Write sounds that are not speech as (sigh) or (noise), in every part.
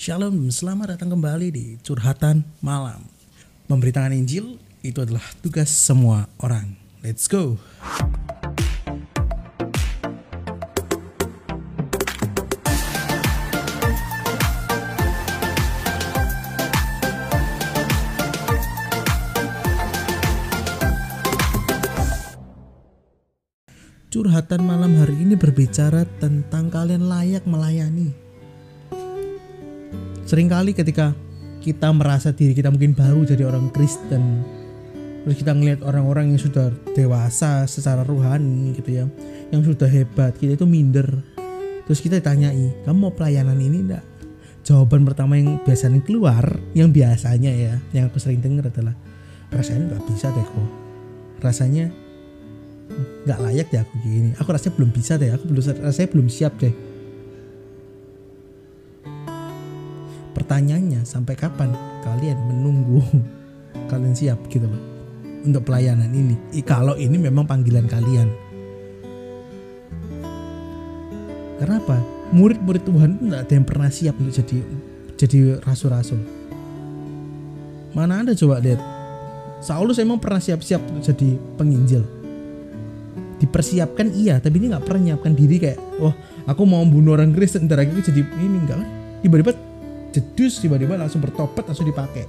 Shalom, selamat datang kembali di Curhatan Malam. Memberitakan Injil itu adalah tugas semua orang. Let's go. Curhatan malam hari ini berbicara tentang kalian layak melayani. Seringkali ketika kita merasa diri kita mungkin baru jadi orang Kristen, terus kita ngelihat orang-orang yang sudah dewasa secara rohani gitu ya, yang sudah hebat, kita itu minder. Terus kita tanyai, kamu mau pelayanan ini enggak? Jawaban pertama yang biasanya keluar, yang biasanya ya, yang aku sering dengar adalah rasanya nggak bisa deh kok. Rasanya nggak layak deh aku gini aku rasanya belum bisa deh aku belum rasanya belum siap deh pertanyaannya sampai kapan kalian menunggu? (laughs) Kalian siap gitu loh untuk pelayanan ini. Kalau ini memang panggilan kalian. Kenapa? Murid-murid Tuhan tidak ada yang pernah siap untuk jadi jadi rasul-rasul. Mana ada coba lihat. Saulus emang pernah siap-siap untuk jadi penginjil. Dipersiapkan iya tapi ini nggak pernah nyiapkan diri kayak wah aku mau membunuh orang Kristen ntar lagi jadi ini. Enggak kan tiba-tiba jedus tiba-tiba langsung bertobat langsung dipakai.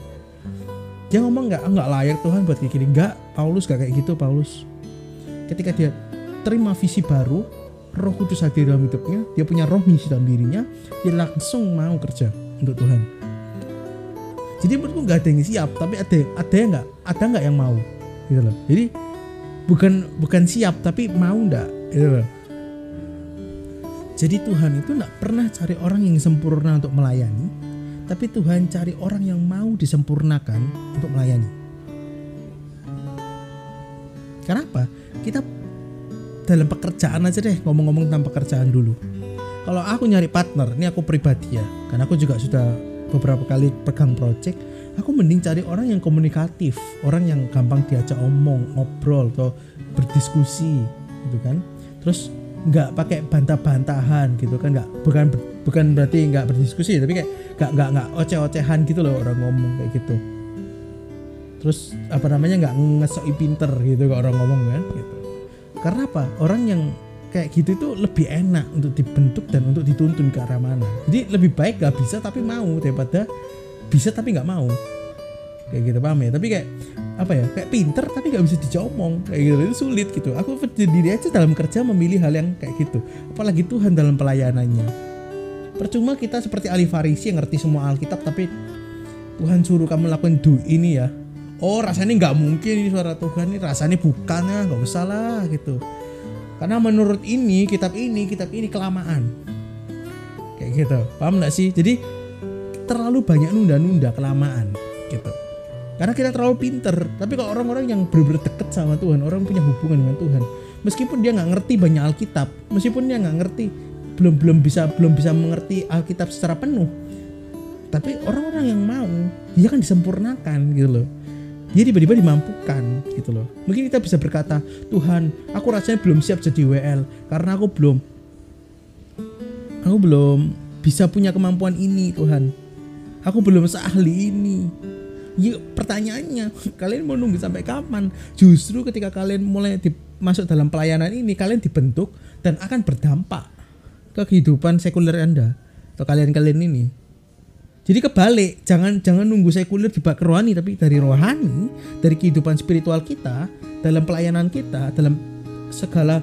Dia ngomong nggak nggak layak Tuhan buat kayak gini. Nggak Paulus gak kayak gitu Paulus. Ketika dia terima visi baru Roh Kudus hadir dalam hidupnya dia punya roh misi dalam dirinya dia langsung mau kerja untuk Tuhan. Jadi menurutku nggak ada yang siap tapi ada ada yang nggak ada nggak yang mau gitu loh. Jadi bukan bukan siap tapi mau ndak gitu jadi Tuhan itu nggak pernah cari orang yang sempurna untuk melayani tapi Tuhan cari orang yang mau disempurnakan untuk melayani. Kenapa? Kita dalam pekerjaan aja deh ngomong-ngomong tentang pekerjaan dulu. Kalau aku nyari partner ini aku pribadi ya karena aku juga sudah beberapa kali pegang project aku mending cari orang yang komunikatif orang yang gampang diajak omong ngobrol atau berdiskusi gitu kan? Terus nggak pakai bantah-bantahan gitu kan nggak bukan bukan berarti nggak berdiskusi tapi kayak nggak nggak nggak oceh-ocehan gitu loh orang ngomong kayak gitu. Terus apa namanya nggak ngesoi pinter gitu kalau orang ngomong kan gitu. Karena apa? Orang yang kayak gitu itu lebih enak untuk dibentuk dan untuk dituntun ke arah mana. Jadi lebih baik gak bisa tapi mau daripada bisa tapi nggak mau kayak gitu paham ya? Tapi kayak apa ya? Kayak pinter tapi nggak bisa dicomong kayak gitu itu sulit gitu. Aku sendiri aja dalam kerja memilih hal yang kayak gitu. Apalagi Tuhan dalam pelayanannya. Percuma kita seperti ahli farisi yang ngerti semua Alkitab tapi Tuhan suruh kamu lakukan do ini ya. Oh rasanya nggak mungkin ini suara Tuhan ini. Rasanya bukan ya nggak usah lah gitu. Karena menurut ini kitab ini kitab ini kelamaan. Kayak gitu. Paham nggak sih? Jadi terlalu banyak nunda-nunda kelamaan gitu karena kita terlalu pinter. Tapi kalau orang-orang yang benar-benar deket sama Tuhan orang punya hubungan dengan Tuhan meskipun dia nggak ngerti banyak Alkitab meskipun dia nggak ngerti belum belum bisa belum bisa mengerti Alkitab secara penuh tapi orang-orang yang mau dia kan disempurnakan gitu loh. Dia tiba-tiba dimampukan gitu loh. Mungkin kita bisa berkata Tuhan aku rasanya belum siap jadi WL karena aku belum aku belum bisa punya kemampuan ini Tuhan. Aku belum seahli ini ya pertanyaannya (laughs) kalian mau nunggu sampai kapan? Justru ketika kalian mulai di, masuk dalam pelayanan ini kalian dibentuk dan akan berdampak ke kehidupan sekuler anda atau kalian-kalian ini. Jadi kebalik jangan jangan nunggu sekuler di bak rohani tapi dari rohani dari kehidupan spiritual kita dalam pelayanan kita dalam segala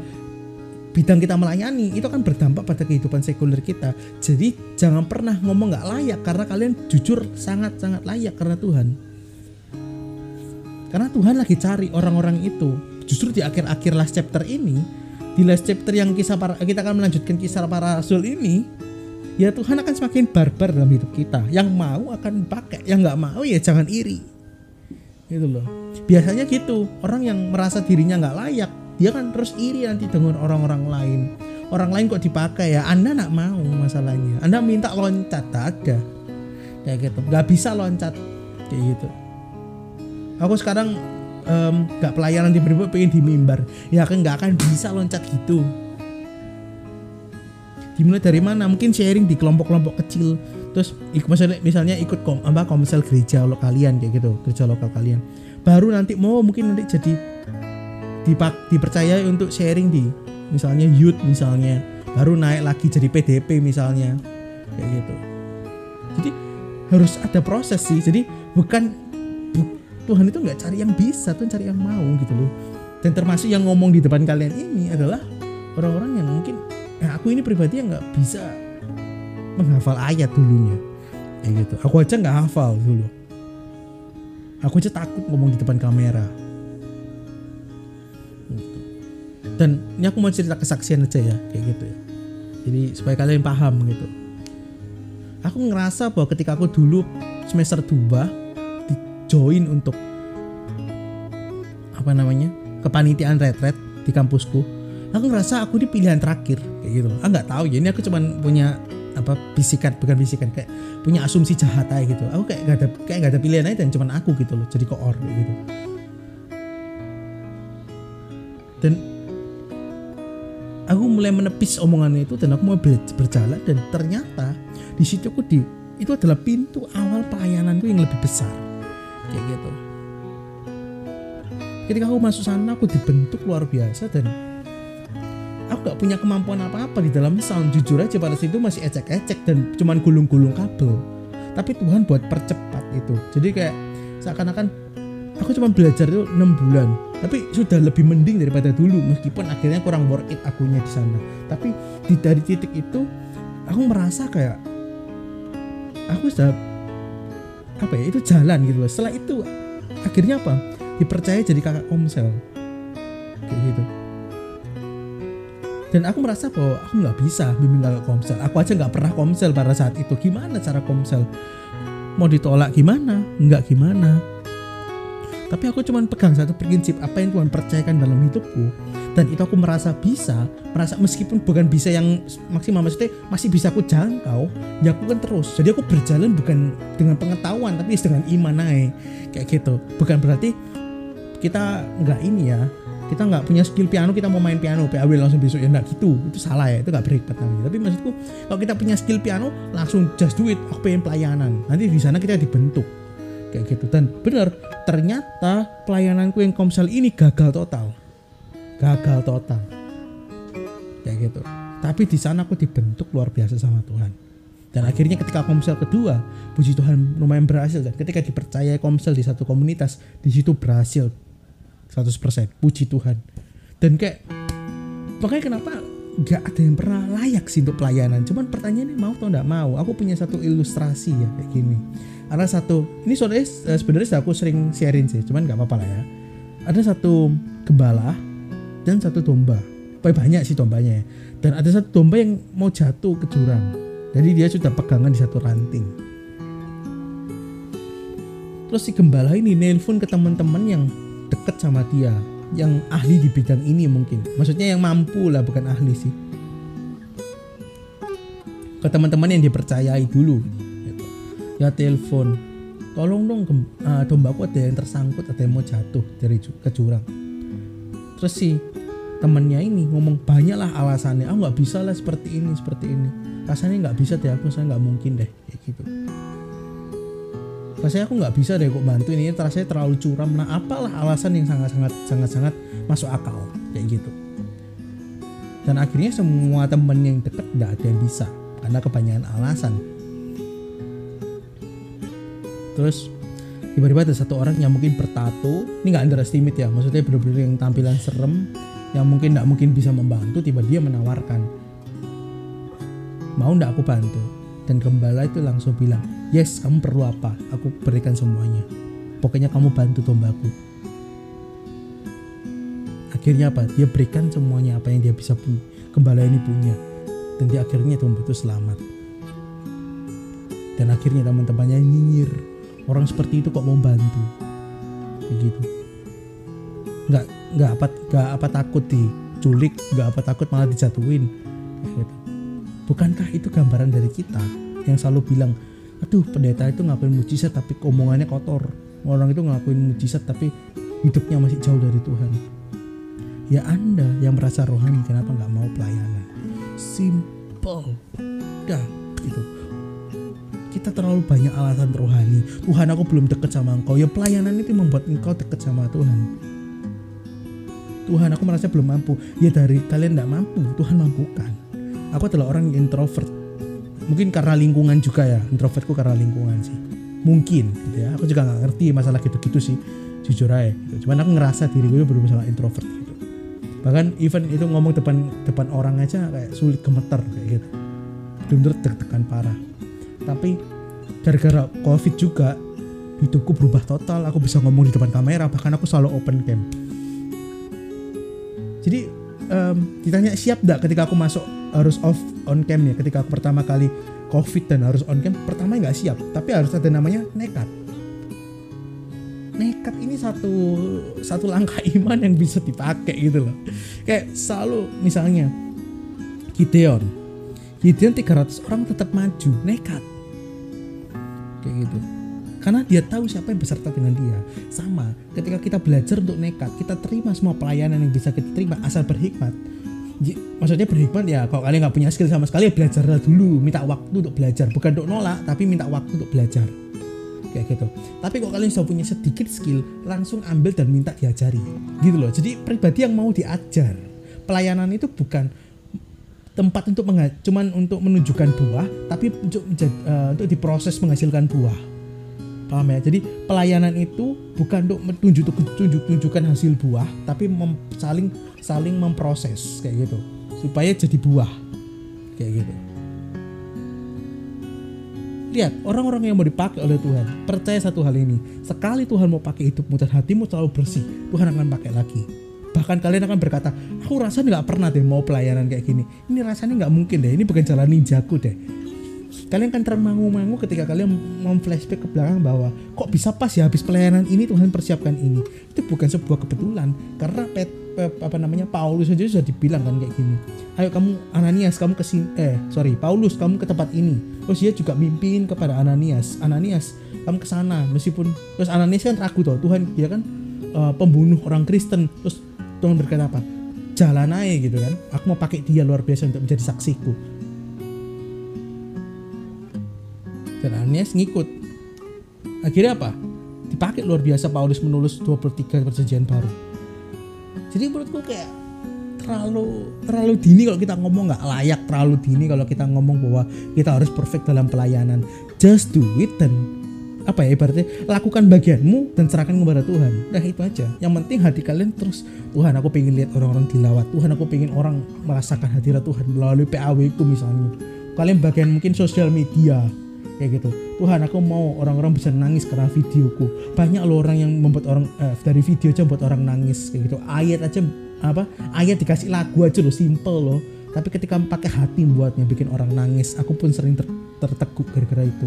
bidang kita melayani itu akan berdampak pada kehidupan sekuler kita. Jadi jangan pernah ngomong nggak layak karena kalian jujur sangat-sangat layak karena Tuhan. Karena Tuhan lagi cari orang-orang itu. Justru di akhir-akhir last chapter ini, di last chapter yang kisah para kita akan melanjutkan kisah para rasul ini, ya Tuhan akan semakin barbar dalam hidup kita. Yang mau akan pakai, yang nggak mau ya jangan iri. Gitu loh. Biasanya gitu, orang yang merasa dirinya nggak layak, dia kan terus iri nanti dengan orang-orang lain. Orang lain kok dipakai ya anda nak mau masalahnya. Anda minta loncat tak ada. Kayak gitu. Nggak bisa loncat. Kayak gitu. Aku sekarang nggak um, pelayanan di berbuat pengen di mimbar. Ya kan nggak akan bisa loncat gitu. Dimulai dari mana? Mungkin sharing di kelompok-kelompok kecil. Terus misalnya misalnya ikut kom apa komsel gereja lo kalian kayak gitu. Gereja lokal kalian. Baru nanti mau mungkin nanti jadi dipak dipercaya untuk sharing di misalnya youth misalnya baru naik lagi jadi PDP misalnya kayak gitu. Jadi harus ada proses sih. Jadi bukan bu- Tuhan itu nggak cari yang bisa Tuhan cari yang mau gitu loh. Dan termasuk yang ngomong di depan kalian ini adalah orang-orang yang mungkin ya aku ini pribadi yang nggak bisa menghafal ayat dulunya. Kayak gitu. Aku aja nggak hafal dulu. Aku aja takut ngomong di depan kamera dan ini aku mau cerita kesaksian aja ya kayak gitu ya. Jadi supaya kalian paham gitu. Aku ngerasa bahwa ketika aku dulu semester 2 di join untuk apa namanya kepanitiaan retret di kampusku aku ngerasa aku di pilihan terakhir kayak gitu. Ah nggak tahu ya ini aku cuman punya apa bisikan bukan bisikan kayak punya asumsi jahat aja gitu. Aku kayak gak ada kayak gak ada pilihan aja dan cuman aku gitu loh jadi koor gitu. Dan aku mulai menepis omongannya itu dan aku mau ber- berjalan dan ternyata di situ aku di itu adalah pintu awal pelayananku yang lebih besar. Kayak gitu. Ketika aku masuk sana aku dibentuk luar biasa dan aku gak punya kemampuan apa-apa di dalam sound. Jujur aja pada situ masih ecek-ecek dan cuman gulung-gulung kabel. Tapi Tuhan buat percepat itu. Jadi kayak seakan-akan aku cuma belajar itu 6 bulan. Tapi sudah lebih mending daripada dulu meskipun akhirnya kurang worth it akunya di sana. Tapi di dari titik itu aku merasa kayak aku sudah apa ya itu jalan gitu loh. Setelah itu akhirnya apa? Dipercaya jadi kakak komsel. Kayak gitu. Dan aku merasa bahwa aku nggak bisa bimbing kakak komsel. Aku aja nggak pernah komsel pada saat itu. Gimana cara komsel? Mau ditolak gimana? Nggak gimana tapi aku cuman pegang satu prinsip apa yang Tuhan percayakan dalam hidupku dan itu aku merasa bisa merasa meskipun bukan bisa yang maksimal maksudnya masih bisa aku jangkau ya aku kan terus. Jadi aku berjalan bukan dengan pengetahuan tapi dengan iman aja kayak gitu. Bukan berarti kita nggak ini ya kita nggak punya skill piano kita mau main piano PAW langsung besok ya nggak gitu. Itu salah ya itu nggak berhikmat namanya. Tapi maksudku kalau kita punya skill piano langsung just do it aku pengen pelayanan. Nanti di sana kita dibentuk. Kayak gitu. Dan benar ternyata pelayananku yang komsel ini gagal total. Gagal total. Kayak gitu. Tapi di sana aku dibentuk luar biasa sama Tuhan. Dan akhirnya ketika komsel kedua puji Tuhan lumayan berhasil. Dan ketika dipercaya komsel di satu komunitas di situ berhasil. 100% puji Tuhan. Dan kayak makanya kenapa nggak ada yang pernah layak sih untuk pelayanan? Cuman pertanyaannya mau atau nggak mau? Aku punya satu ilustrasi ya kayak gini ada satu ini soalnya eh, sebenarnya aku sering sharing sih cuman nggak apa-apa lah ya. Ada satu gembala dan satu domba. Banyak sih dombanya. Ya. dan ada satu domba yang mau jatuh ke jurang. Jadi dia sudah pegangan di satu ranting. Terus si gembala ini nelpon ke teman-teman yang deket sama dia yang ahli di bidang ini mungkin. Maksudnya yang mampu lah bukan ahli sih. Ke teman-teman yang dipercayai dulu. Ya telepon. Tolong dong ah, dombaku ada yang tersangkut ada yang mau jatuh dari ke jurang. Terus si temennya ini ngomong banyak lah alasannya. Ah nggak bisa lah seperti ini seperti ini. Rasanya nggak bisa deh aku saya nggak mungkin deh. Kayak gitu. Rasanya aku nggak bisa deh kok bantu ini rasanya terlalu curam. Nah apalah alasan yang sangat sangat sangat sangat masuk akal. Kayak gitu. Dan akhirnya semua temen yang deket nggak ada yang bisa. Karena kebanyakan alasan terus tiba-tiba ada satu orang yang mungkin bertato. Ini nggak underestimate ya maksudnya bener-bener yang tampilan serem yang mungkin nggak mungkin bisa membantu tiba dia menawarkan mau nggak aku bantu? Dan gembala itu langsung bilang yes kamu perlu apa? Aku berikan semuanya. Pokoknya kamu bantu dombaku. Akhirnya apa? Dia berikan semuanya apa yang dia bisa punya gembala ini punya. Dan dia akhirnya domba itu selamat. Dan akhirnya teman-temannya nyinyir orang seperti itu kok mau bantu? Kayak gitu. Nggak nggak apa nggak apa takut diculik nggak apa takut malah dijatuhin. Gitu. Bukankah itu gambaran dari kita yang selalu bilang aduh pendeta itu ngakuin mujizat tapi omongannya kotor. Orang itu ngakuin mujizat tapi hidupnya masih jauh dari Tuhan. Ya anda yang merasa rohani kenapa nggak mau pelayanan? Simple. Dah gitu kita terlalu banyak alasan rohani. Tuhan aku belum deket sama engkau. Ya pelayanan itu membuat engkau deket sama Tuhan. Tuhan aku merasa belum mampu. Ya dari kalian tidak mampu. Tuhan mampukan. Aku adalah orang introvert. Mungkin karena lingkungan juga ya. Introvertku karena lingkungan sih. Mungkin gitu ya. Aku juga nggak ngerti masalah gitu-gitu sih. Jujur aja gitu. cuman aku ngerasa diri gue belum sangat introvert gitu. Bahkan even itu ngomong depan depan orang aja kayak sulit gemeter kayak gitu. Bener-bener parah. Tapi gara-gara covid juga hidupku berubah total. Aku bisa ngomong di depan kamera bahkan aku selalu open cam. Jadi um, ditanya siap gak ketika aku masuk harus off on cam ya? Ketika aku pertama kali covid dan harus on cam pertama nggak siap tapi harus ada namanya nekat. Nekat ini satu satu langkah (laughs) iman yang bisa dipakai gitu loh. Kayak selalu misalnya Gideon. Gideon 300 orang tetap maju nekat kayak gitu. Karena dia tahu siapa yang beserta dengan dia. Sama ketika kita belajar untuk nekat kita terima semua pelayanan yang bisa kita terima asal berhikmat. Maksudnya berhikmat ya kalau kalian nggak punya skill sama sekali ya belajarlah dulu minta waktu untuk belajar. Bukan untuk nolak tapi minta waktu untuk belajar. Kayak gitu. Tapi kalau kalian sudah punya sedikit skill langsung ambil dan minta diajari. Gitu loh. Jadi pribadi yang mau diajar pelayanan itu bukan tempat untuk cuman untuk menunjukkan buah tapi untuk uh, untuk diproses menghasilkan buah. Paham ya? Jadi pelayanan itu bukan untuk menunjuk tunjuk tunjukkan hasil buah tapi mem, saling saling memproses kayak gitu. Supaya jadi buah kayak gitu. Lihat orang-orang yang mau dipakai oleh Tuhan percaya satu hal ini. Sekali Tuhan mau pakai hidupmu dan hatimu selalu bersih Tuhan akan pakai lagi bahkan kalian akan berkata aku rasanya nggak pernah deh mau pelayanan kayak gini. Ini rasanya nggak mungkin deh ini bukan jalan ninjaku deh. Kalian kan termangu-mangu ketika kalian mau flashback ke belakang bahwa kok bisa pas ya habis pelayanan ini Tuhan persiapkan ini? Itu bukan sebuah kebetulan karena pet, pet, apa namanya Paulus saja sudah dibilang kan kayak gini ayo kamu Ananias kamu ke sini eh sorry Paulus kamu ke tempat ini. Terus dia juga mimpin kepada Ananias Ananias kamu ke sana. Meskipun terus Ananias kan ragu tuh Tuhan dia kan uh, pembunuh orang Kristen. Terus Tuhan berkata apa? Jalan aja gitu kan. Aku mau pakai dia luar biasa untuk menjadi saksiku. Dan Ananias ngikut. Akhirnya apa? Dipakai luar biasa Paulus menulis 23 perjanjian baru. Jadi menurutku kayak terlalu terlalu dini kalau kita ngomong nggak layak terlalu dini kalau kita ngomong bahwa kita harus perfect dalam pelayanan. Just do it dan apa ya ibaratnya? Lakukan bagianmu dan serahkan kepada Tuhan. Nah itu aja. Yang penting hati kalian terus Tuhan aku pengen lihat orang-orang dilawat. Tuhan aku pengen orang merasakan hadirat Tuhan melalui PAW itu misalnya. Kalian bagian mungkin sosial media kayak gitu. Tuhan aku mau orang-orang bisa nangis karena videoku. Banyak loh orang yang membuat orang eh, dari video aja buat orang nangis kayak gitu. Ayat aja apa ayat dikasih lagu aja loh simple loh. Tapi ketika pakai hati buatnya bikin orang nangis aku pun sering ter terteguk gara-gara itu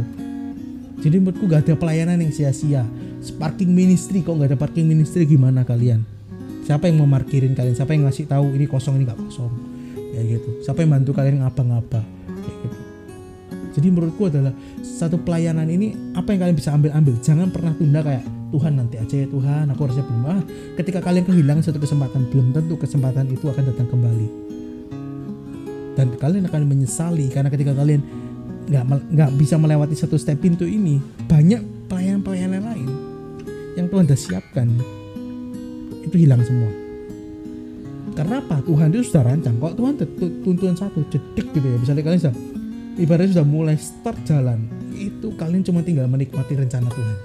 jadi menurutku gak ada pelayanan yang sia-sia. Parking ministry kok gak ada parking ministry gimana kalian? Siapa yang memarkirin kalian? Siapa yang ngasih tahu ini kosong ini gak kosong? Kayak gitu. Siapa yang bantu kalian ngapa-ngapa? Kayak gitu. Jadi menurutku adalah satu pelayanan ini apa yang kalian bisa ambil-ambil. Jangan pernah tunda kayak Tuhan nanti aja ya Tuhan, aku harusnya belum. Ah, ketika kalian kehilangan satu kesempatan, belum tentu kesempatan itu akan datang kembali. Dan kalian akan menyesali karena ketika kalian nggak nggak bisa melewati satu step pintu ini, banyak pelayanan-pelayanan lain yang Tuhan sudah siapkan itu hilang semua. Karena apa? Tuhan itu sudah rancang. Kok Tuhan tuntun satu cedik gitu ya. Misalnya kalian sudah ibaratnya sudah mulai start jalan itu kalian cuma tinggal menikmati rencana Tuhan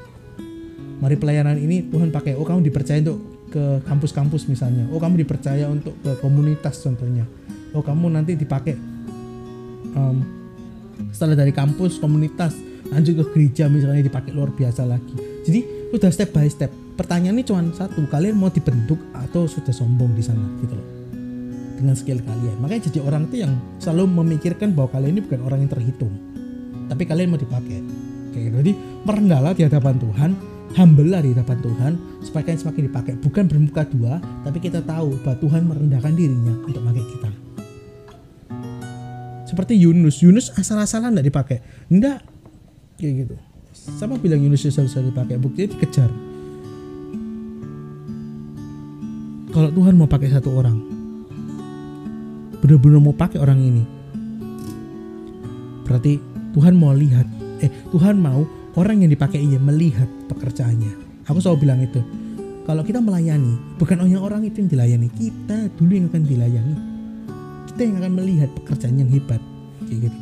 mari pelayanan ini Tuhan pakai oh kamu dipercaya untuk ke kampus-kampus misalnya oh kamu dipercaya untuk ke komunitas contohnya oh kamu nanti dipakai um, setelah dari kampus komunitas lanjut ke gereja misalnya dipakai luar biasa lagi jadi sudah step by step pertanyaannya cuma satu kalian mau dibentuk atau sudah sombong di sana gitu loh dengan skill kalian. Makanya jadi orang itu yang selalu memikirkan bahwa kalian ini bukan orang yang terhitung. Tapi kalian mau dipakai. Kayak gitu. Jadi merendahlah di hadapan Tuhan, humble lah di hadapan Tuhan supaya kalian semakin dipakai. Bukan bermuka dua, tapi kita tahu bahwa Tuhan merendahkan dirinya untuk pakai kita. Seperti Yunus, Yunus asal-asalan tidak dipakai. Enggak. Kayak gitu. Sama bilang Yunus susah dipakai, buktinya dikejar. Kalau Tuhan mau pakai satu orang, benar-benar mau pakai orang ini berarti Tuhan mau lihat eh Tuhan mau orang yang dipakainya melihat pekerjaannya aku selalu bilang itu kalau kita melayani bukan hanya orang itu yang dilayani kita dulu yang akan dilayani kita yang akan melihat pekerjaan yang hebat. Kayak gitu.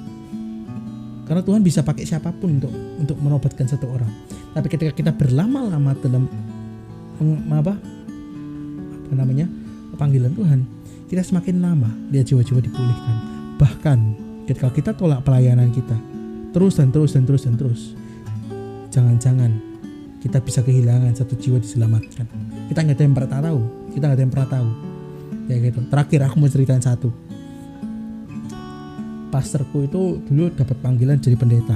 Karena Tuhan bisa pakai siapa pun untuk untuk menobatkan satu orang. Tapi ketika kita berlama-lama dalam apa? Apa namanya? Panggilan Tuhan kita semakin lama lihat jiwa-jiwa dipulihkan. Bahkan ketika kita tolak pelayanan kita terus dan terus dan terus dan terus jangan-jangan kita bisa kehilangan satu jiwa diselamatkan. Kita nggak ada yang pernah tahu. Kita nggak ada yang pernah tahu. Ya gitu. Terakhir aku mau ceritain satu pastorku itu dulu dapat panggilan jadi pendeta.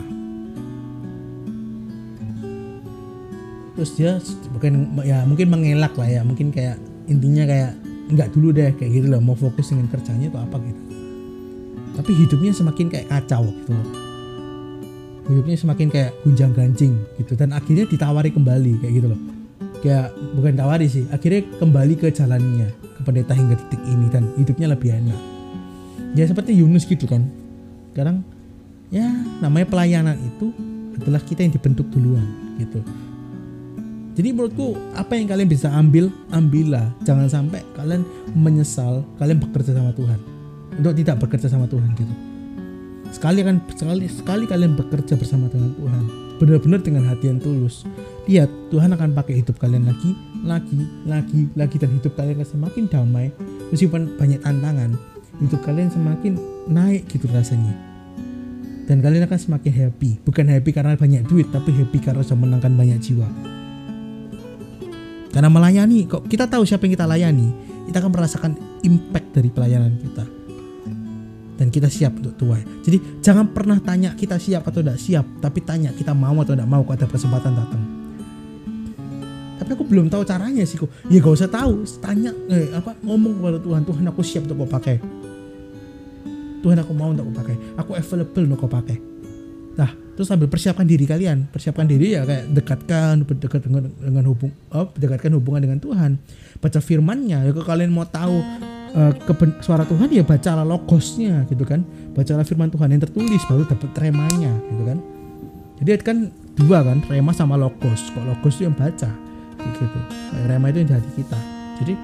Terus dia bukan ya mungkin mengelak lah ya mungkin kayak intinya kayak nggak dulu deh kayak gitu loh mau fokus dengan kerjanya atau apa gitu. Tapi hidupnya semakin kayak kacau gitu loh. Hidupnya semakin kayak gunjang ganjing gitu dan akhirnya ditawari kembali kayak gitu loh. Kayak bukan tawari sih akhirnya kembali ke jalannya ke pendeta hingga titik ini dan hidupnya lebih enak. Ya seperti Yunus gitu kan sekarang ya namanya pelayanan itu adalah kita yang dibentuk duluan gitu jadi menurutku apa yang kalian bisa ambil, ambillah. Jangan sampai kalian menyesal kalian bekerja sama Tuhan. Untuk tidak bekerja sama Tuhan gitu. Sekali kan sekali sekali kalian bekerja bersama dengan Tuhan, benar-benar dengan hati yang tulus. Lihat, Tuhan akan pakai hidup kalian lagi, lagi, lagi, lagi dan hidup kalian akan semakin damai meskipun banyak tantangan. Hidup kalian semakin naik gitu rasanya. Dan kalian akan semakin happy. Bukan happy karena banyak duit, tapi happy karena sudah menangkan banyak jiwa. Karena melayani, kok kita tahu siapa yang kita layani, kita akan merasakan impact dari pelayanan kita. Dan kita siap untuk tuai. Jadi jangan pernah tanya kita siap atau tidak siap, tapi tanya kita mau atau tidak mau kalau ada kesempatan datang. Tapi aku belum tahu caranya sih kok. Ya gak usah tahu, tanya eh, apa ngomong kepada Tuhan, Tuhan aku siap untuk kau pakai. Tuhan aku mau untuk kau pakai. Aku available untuk kau pakai. Nah, terus sambil persiapkan diri kalian. Persiapkan diri ya kayak dekatkan dekat dengan dengan hubung oh, dekatkan hubungan dengan Tuhan. Baca firmannya ya kalau kalian mau tahu uh, suara Tuhan ya bacalah logosnya gitu kan. Bacalah firman Tuhan yang tertulis baru dapat remanya gitu kan. Jadi kan dua kan rema sama logos. Kok logos itu yang baca? Gitu. Rema itu yang di kita. Jadi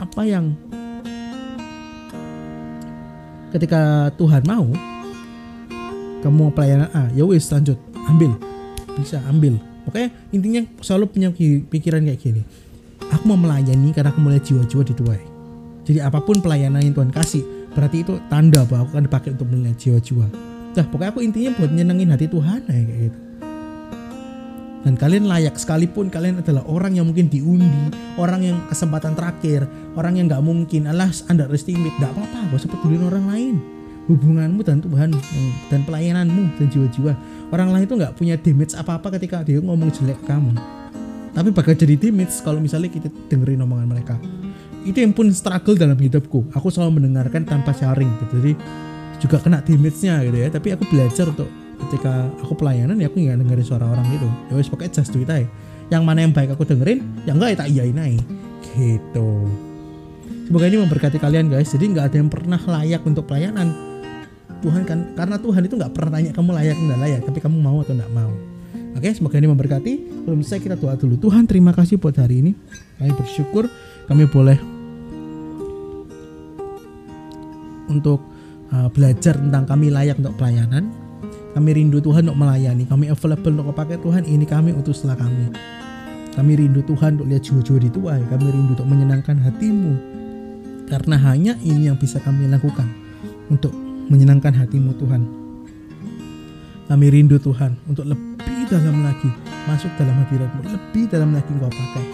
apa yang ketika Tuhan mau kamu pelayanan A ya wis lanjut. Ambil. Bisa ambil. Oke intinya selalu punya pikiran kayak gini. Aku mau melayani karena aku melihat jiwa-jiwa dituai jadi apa pun pelayanan yang Tuhan kasih berarti itu tanda bahwa aku akan dipakai untuk melihat jiwa-jiwa. Nah pokoknya aku intinya buat nyenengin hati Tuhan kayak gitu dan kalian layak sekalipun kalian adalah orang yang mungkin diundi orang yang kesempatan terakhir orang yang nggak mungkin. Alas underestimate nggak apa-apa gak usah pedulin orang lain. Hubunganmu dan Tuhan dan pelayananmu dan jiwa-jiwa. Orang lain itu nggak punya damage apa-apa ketika dia ngomong jelek kamu. Tapi bakal jadi damage kalau misalnya kita dengerin omongan mereka. Itu yang pun struggle dalam hidupku. Aku selalu mendengarkan tanpa sharing gitu. Jadi juga kena damage-nya gitu ya. Tapi aku belajar untuk ketika aku pelayanan ya aku nggak dengerin suara orang gitu. Ya wes pakai just do aja. Yang mana yang baik aku dengerin yang enggak ya tak iyain aja. Gitu. Semoga ini memberkati kalian guys. Jadi nggak ada yang pernah layak untuk pelayanan. Tuhan kan karena Tuhan itu nggak pernah tanya kamu layak nggak layak tapi kamu mau atau nggak mau. Oke semoga ini memberkati. Belum selesai kita doa dulu Tuhan terima kasih buat hari ini. Kami bersyukur kami boleh untuk uh, belajar tentang kami layak untuk pelayanan kami rindu Tuhan untuk melayani kami available untuk pakai Tuhan ini kami utuslah kami kami rindu Tuhan untuk lihat jiwa-jiwa dituai kami rindu untuk menyenangkan hatimu karena hanya ini yang bisa kami lakukan untuk menyenangkan hatimu Tuhan. Kami rindu Tuhan untuk lebih dalam lagi masuk dalam hadiratmu, lebih dalam lagi Engkau pakai.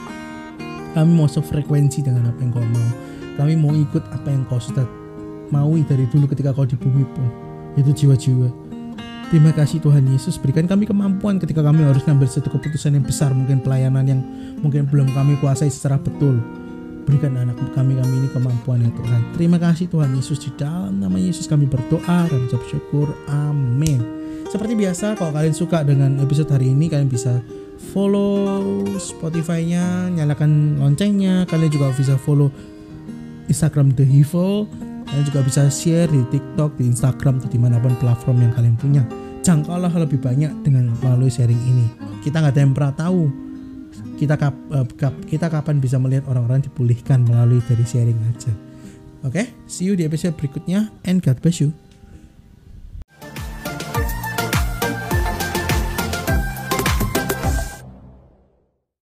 Kami mau sefrekuensi dengan apa yang Kau mau. Kami mau ikut apa yang Kau sudah maui dari dulu ketika Kau di bumi pun, itu jiwa-jiwa. Terima kasih Tuhan Yesus berikan kami kemampuan ketika kami harus ngambil satu keputusan yang besar mungkin pelayanan yang mungkin belum kami kuasai secara betul Berikan anak kami kami ini kemampuan ya Tuhan. Terima kasih Tuhan Yesus di dalam nama Yesus kami berdoa dan ucap syukur. Amin. Seperti biasa kalau kalian suka dengan episode hari ini kalian bisa follow Spotify-nya, nyalakan loncengnya. Kalian juga bisa follow Instagram The Evil. Kalian juga bisa share di TikTok, di Instagram, atau di mana pun platform yang kalian punya. jangkaulah lebih banyak dengan melalui sharing ini kita nggak ada yang pernah tahu kita kap, uh, kap, kita kapan bisa melihat orang-orang dipulihkan melalui dari sharing aja oke okay? see you di episode berikutnya and God bless you